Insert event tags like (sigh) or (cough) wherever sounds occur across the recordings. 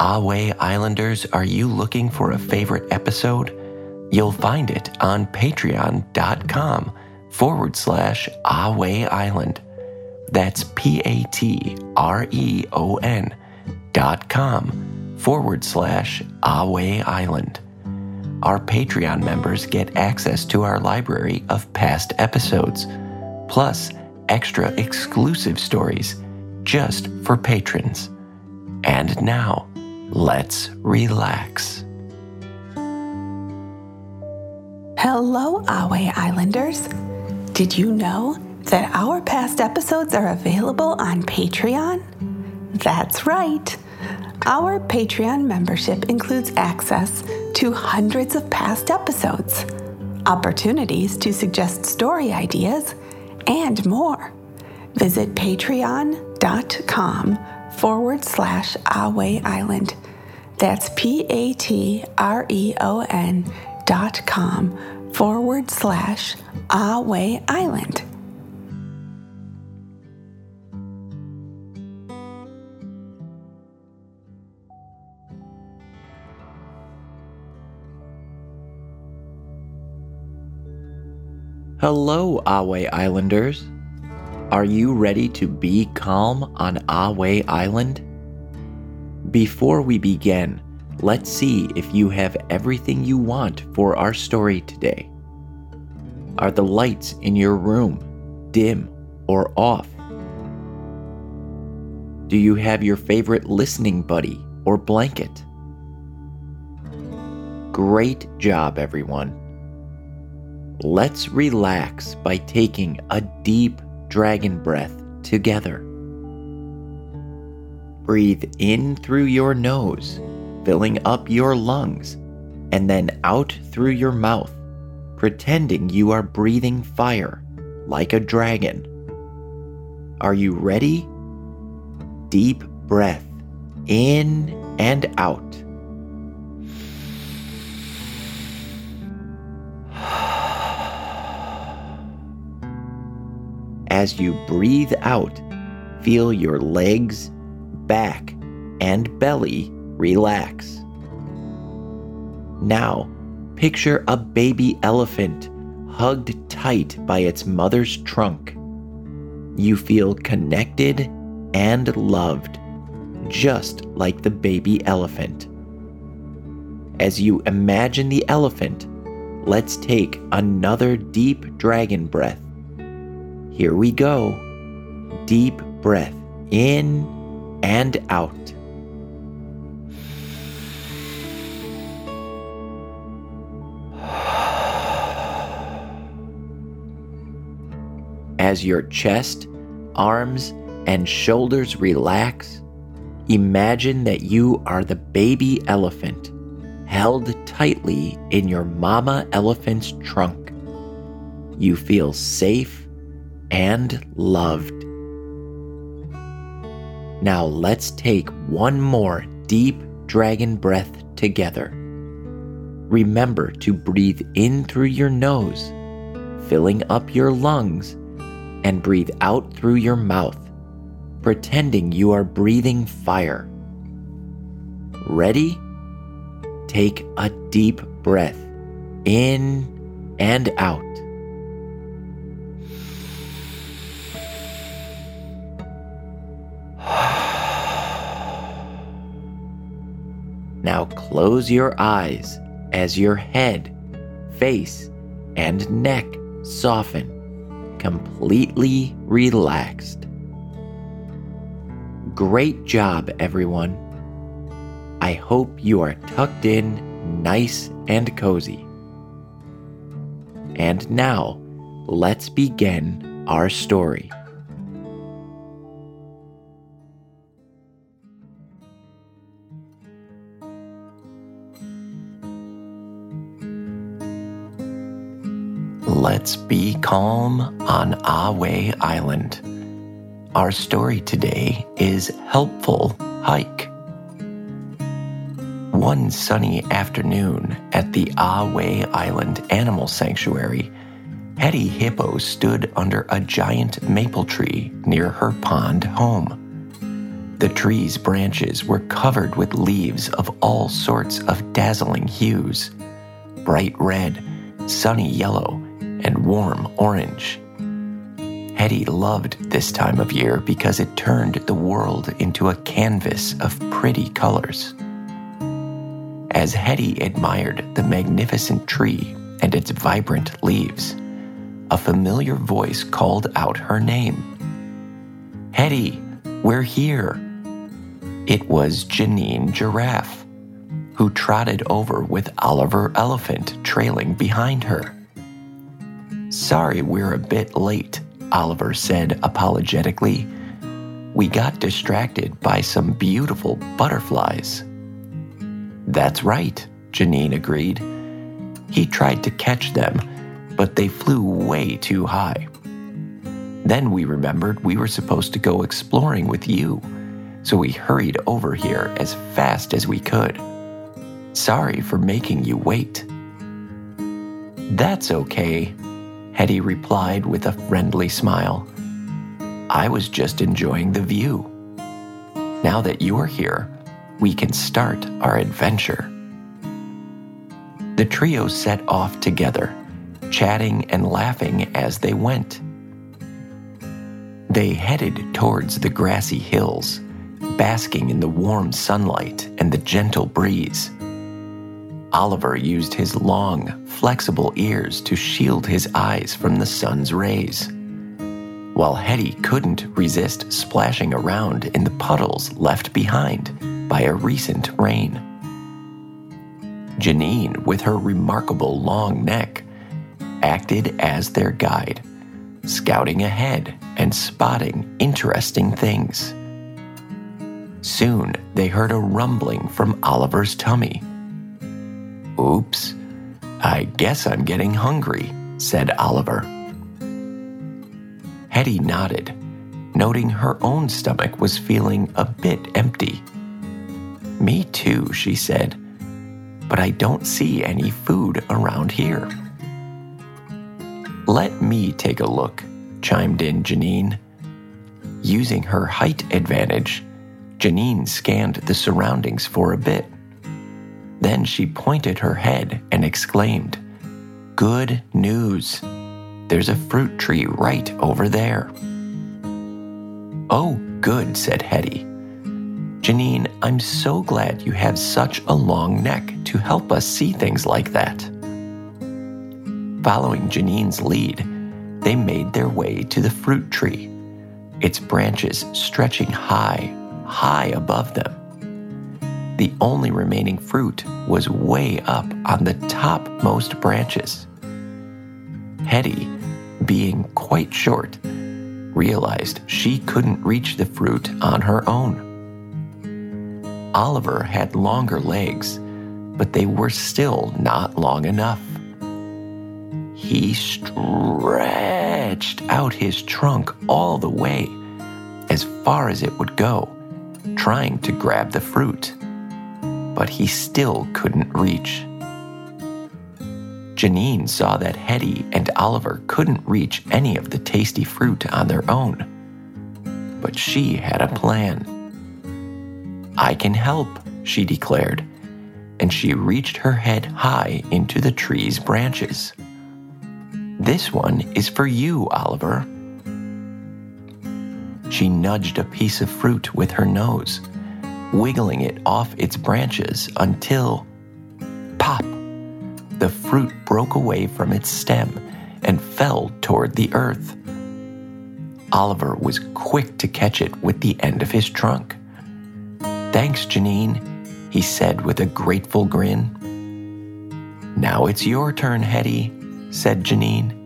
Ahway Islanders, are you looking for a favorite episode? You'll find it on patreon.com forward slash Ahway Island. That's P A T R E O N dot com forward slash Ahway Island. Our Patreon members get access to our library of past episodes, plus extra exclusive stories just for patrons. And now, let's relax. Hello, Ahway Islanders. Did you know that our past episodes are available on Patreon? That's right. Our Patreon membership includes access to hundreds of past episodes, opportunities to suggest story ideas, and more. Visit patreon.com forward slash Ahway Island. That's P A T R E O N dot com forward slash Ahway Island. Hello, Ahway Islanders. Are you ready to be calm on Ahway Island? Before we begin, let's see if you have everything you want for our story today. Are the lights in your room dim or off? Do you have your favorite listening buddy or blanket? Great job, everyone. Let's relax by taking a deep dragon breath together. Breathe in through your nose, filling up your lungs, and then out through your mouth, pretending you are breathing fire like a dragon. Are you ready? Deep breath in and out. (sighs) As you breathe out, feel your legs, back, and belly relax. Now, picture a baby elephant hugged tight by its mother's trunk. You feel connected and loved, just like the baby elephant. As you imagine the elephant, let's take another deep dragon breath here we go. Deep breath in and out. As your chest, arms, and shoulders relax, imagine that you are the baby elephant held tightly in your mama elephant's trunk. You feel safe and loved. Now let's take one more deep dragon breath together. Remember to breathe in through your nose, filling up your lungs, and breathe out through your mouth, pretending you are breathing fire. Ready? Take a deep breath in and out. Now close your eyes as your head, face, and neck soften, completely relaxed. Great job, everyone. I hope you are tucked in nice and cozy. And now, let's begin our story. Let's be calm on Ahway Island. Our story today is Helpful Hike. One sunny afternoon at the Ahway Island Animal Sanctuary, Hettie Hippo stood under a giant maple tree near her pond home. The tree's branches were covered with leaves of all sorts of dazzling hues bright red, sunny yellow, and warm orange. Hettie loved this time of year because it turned the world into a canvas of pretty colors. As Hettie admired the magnificent tree and its vibrant leaves, a familiar voice called out her name. Hettie, we're here. It was Janine Giraffe, who trotted over with Oliver Elephant trailing behind her. Sorry we're a bit late, Oliver said apologetically. We got distracted by some beautiful butterflies. That's right, Janine agreed. He tried to catch them, but they flew way too high. Then we remembered we were supposed to go exploring with you, so we hurried over here as fast as we could. Sorry for making you wait. That's okay, Hettie replied with a friendly smile. I was just enjoying the view. Now that you're here, we can start our adventure. The trio set off together, chatting and laughing as they went. They headed towards the grassy hills, basking in the warm sunlight and the gentle breeze. Oliver used his long, flexible ears to shield his eyes from the sun's rays while Hettie couldn't resist splashing around in the puddles left behind by a recent rain. Janine, with her remarkable long neck, acted as their guide, scouting ahead and spotting interesting things. Soon they heard a rumbling from Oliver's tummy. Oops, I guess I'm getting hungry, said Oliver. Hettie nodded, noting her own stomach was feeling a bit empty. Me too, she said, but I don't see any food around here. Let me take a look, chimed in Janine. Using her height advantage, Janine scanned the surroundings for a bit. Then she pointed her head and exclaimed, Good news! There's a fruit tree right over there. Oh, good, said Hettie. Janine, I'm so glad you have such a long neck to help us see things like that. Following Janine's lead, they made their way to the fruit tree, its branches stretching high, high above them. The only remaining fruit was way up on the topmost branches. Hettie, being quite short, realized she couldn't reach the fruit on her own. Oliver had longer legs, but they were still not long enough. He stretched out his trunk all the way, as far as it would go, trying to grab the fruit. But he still couldn't reach. Janine saw that Hettie and Oliver couldn't reach any of the tasty fruit on their own. But she had a plan. I can help, she declared, and she reached her head high into the tree's branches. This one is for you, Oliver. She nudged a piece of fruit with her nose, wiggling it off its branches until pop! The fruit broke away from its stem and fell toward the earth. Oliver was quick to catch it with the end of his trunk. Thanks, Janine, he said with a grateful grin. Now it's your turn, Hettie, said Janine.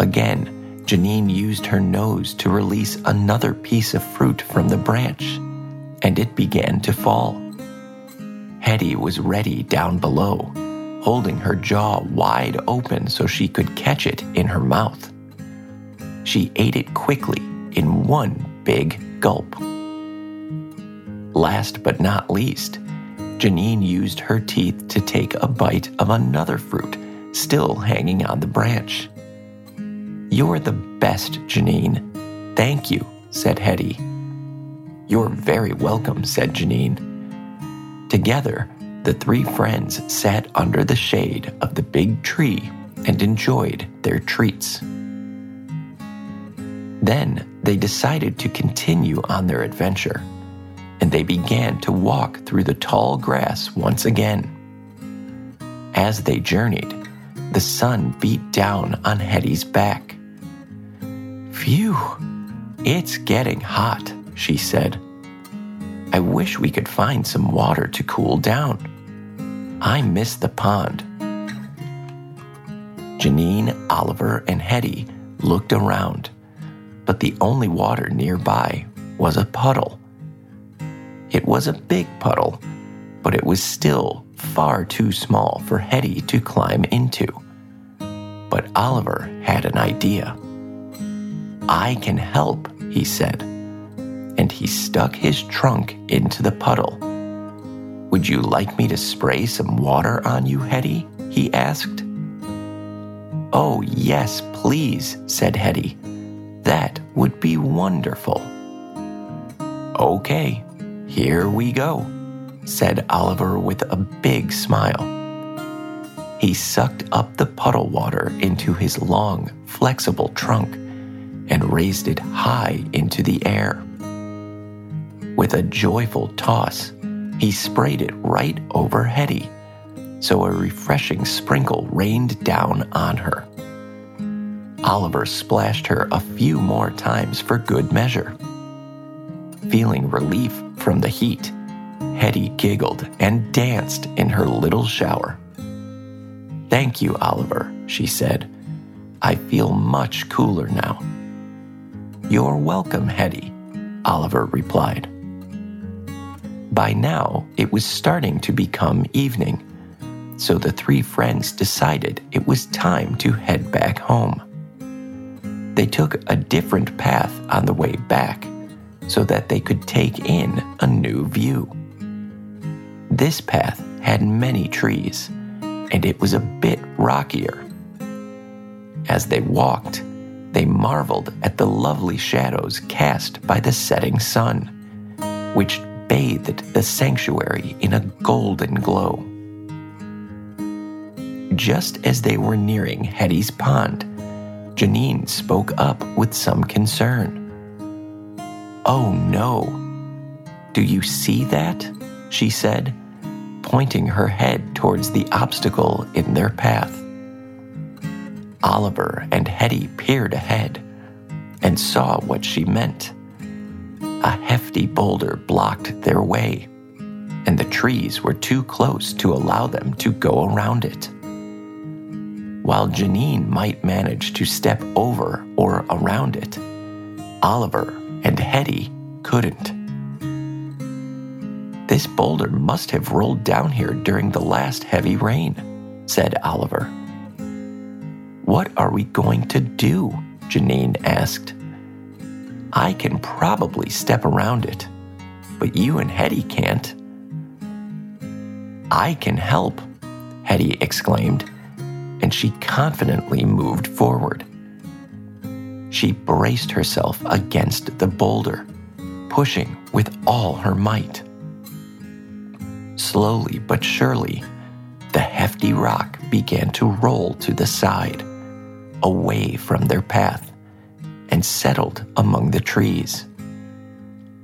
Again, Janine used her nose to release another piece of fruit from the branch, and it began to fall. Hettie was ready down below, holding her jaw wide open so she could catch it in her mouth. She ate it quickly in one big gulp. Last but not least, Janine used her teeth to take a bite of another fruit still hanging on the branch. You're the best, Janine. Thank you, said Hettie. You're very welcome, said Janine. Together, the three friends sat under the shade of the big tree and enjoyed their treats. Then they decided to continue on their adventure, and they began to walk through the tall grass once again. As they journeyed, the sun beat down on Hettie's back. Phew, it's getting hot, she said. I wish we could find some water to cool down. I miss the pond. Janine, Oliver, and Hettie looked around, but the only water nearby was a puddle. It was a big puddle, but it was still far too small for Hettie to climb into. But Oliver had an idea. I can help, he said, and he stuck his trunk into the puddle. Would you like me to spray some water on you, Hettie? he asked. Oh, yes, please, said Hettie. That would be wonderful. Okay, here we go, said Oliver with a big smile. He sucked up the puddle water into his long, flexible trunk and raised it high into the air. With a joyful toss, he sprayed it right over Hettie, so a refreshing sprinkle rained down on her. Oliver splashed her a few more times for good measure. Feeling relief from the heat, Hettie giggled and danced in her little shower. Thank you, Oliver, she said. I feel much cooler now. You're welcome, Hettie, Oliver replied. By now, it was starting to become evening, so the three friends decided it was time to head back home. They took a different path on the way back so that they could take in a new view. This path had many trees, and it was a bit rockier. As they walked, they marveled at the lovely shadows cast by the setting sun, which bathed the sanctuary in a golden glow. Just as they were nearing Hettie's pond, Janine spoke up with some concern. Oh no! Do you see that? she said, pointing her head towards the obstacle in their path. Oliver and Hettie peered ahead and saw what she meant. A hefty boulder blocked their way, and the trees were too close to allow them to go around it. While Janine might manage to step over or around it, Oliver and Hettie couldn't. This boulder must have rolled down here during the last heavy rain, said Oliver. What are we going to do? Janine asked. I can probably step around it, but you and Hettie can't. I can help, Hettie exclaimed, and she confidently moved forward. She braced herself against the boulder, pushing with all her might. Slowly but surely, the hefty rock began to roll to the side, away from their path, settled among the trees.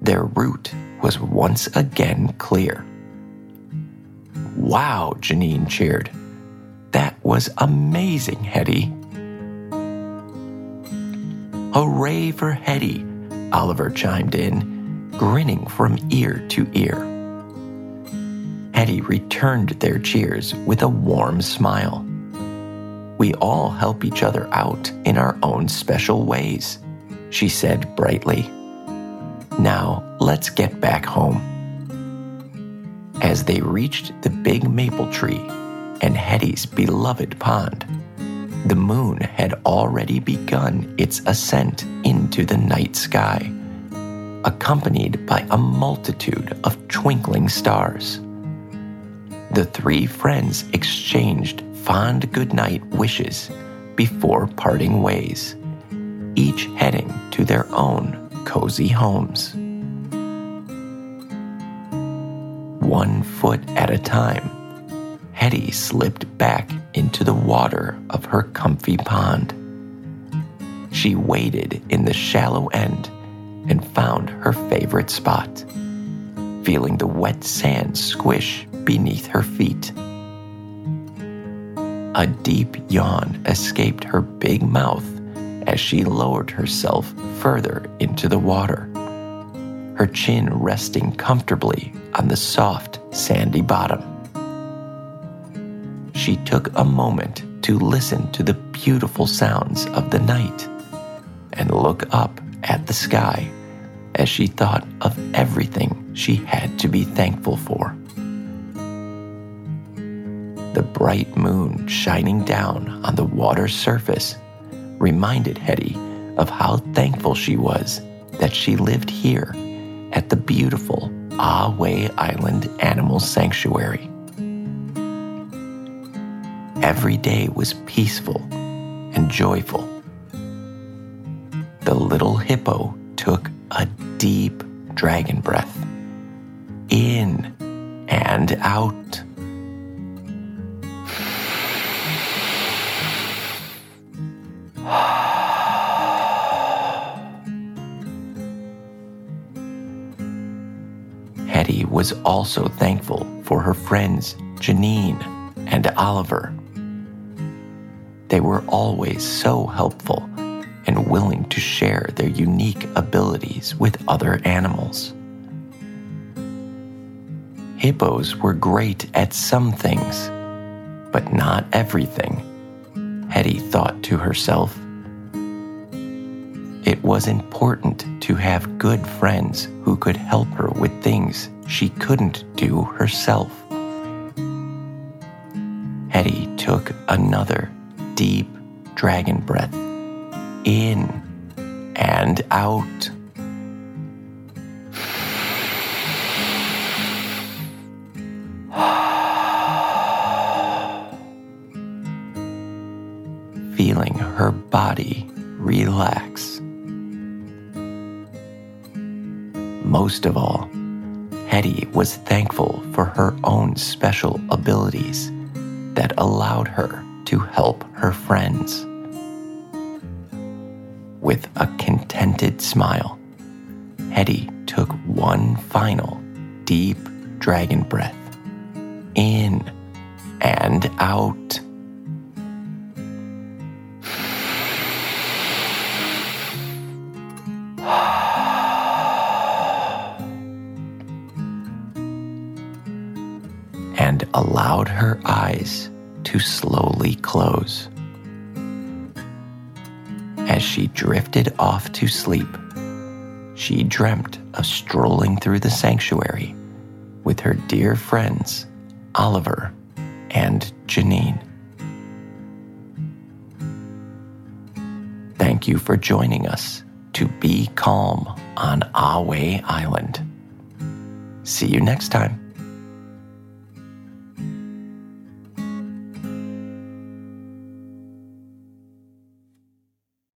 Their route was once again clear. Wow, Janine cheered. That was amazing, Hettie. Hooray for Hettie, Oliver chimed in, grinning from ear to ear. Hettie returned their cheers with a warm smile. We all help each other out in our own special ways, she said brightly. Now let's get back home. As they reached the big maple tree and Hettie's beloved pond, the moon had already begun its ascent into the night sky, accompanied by a multitude of twinkling stars. The three friends exchanged fond goodnight wishes before parting ways, each heading to their own cozy homes. one foot at a time, Hettie slipped back into the water of her comfy pond. She waded in the shallow end and found her favorite spot, feeling the wet sand squish beneath her feet. A deep yawn escaped her big mouth as she lowered herself further into the water, her chin resting comfortably on the soft, sandy bottom. She took a moment to listen to the beautiful sounds of the night and look up at the sky as she thought of everything she had to be thankful for. The bright moon shining down on the water's surface reminded Hettie of how thankful she was that she lived here at the beautiful Ahway Island Animal Sanctuary. Every day was peaceful and joyful. The little hippo took a deep dragon breath in and out. Was also thankful for her friends Janine and Oliver. They were always so helpful and willing to share their unique abilities with other animals. Hippos were great at some things, but not everything, Hettie thought to herself. Was important to have good friends who could help her with things she couldn't do herself. Hettie took another deep dragon breath in and out. (sighs) Feeling her body relax. Most of all, Hettie was thankful for her own special abilities that allowed her to help her friends. With a contented smile, Hettie took one final deep dragon breath in and out. Allowed her eyes to slowly close. As she drifted off to sleep, she dreamt of strolling through the sanctuary with her dear friends, Oliver and Janine. Thank you for joining us to be calm on Ahway Island. See you next time.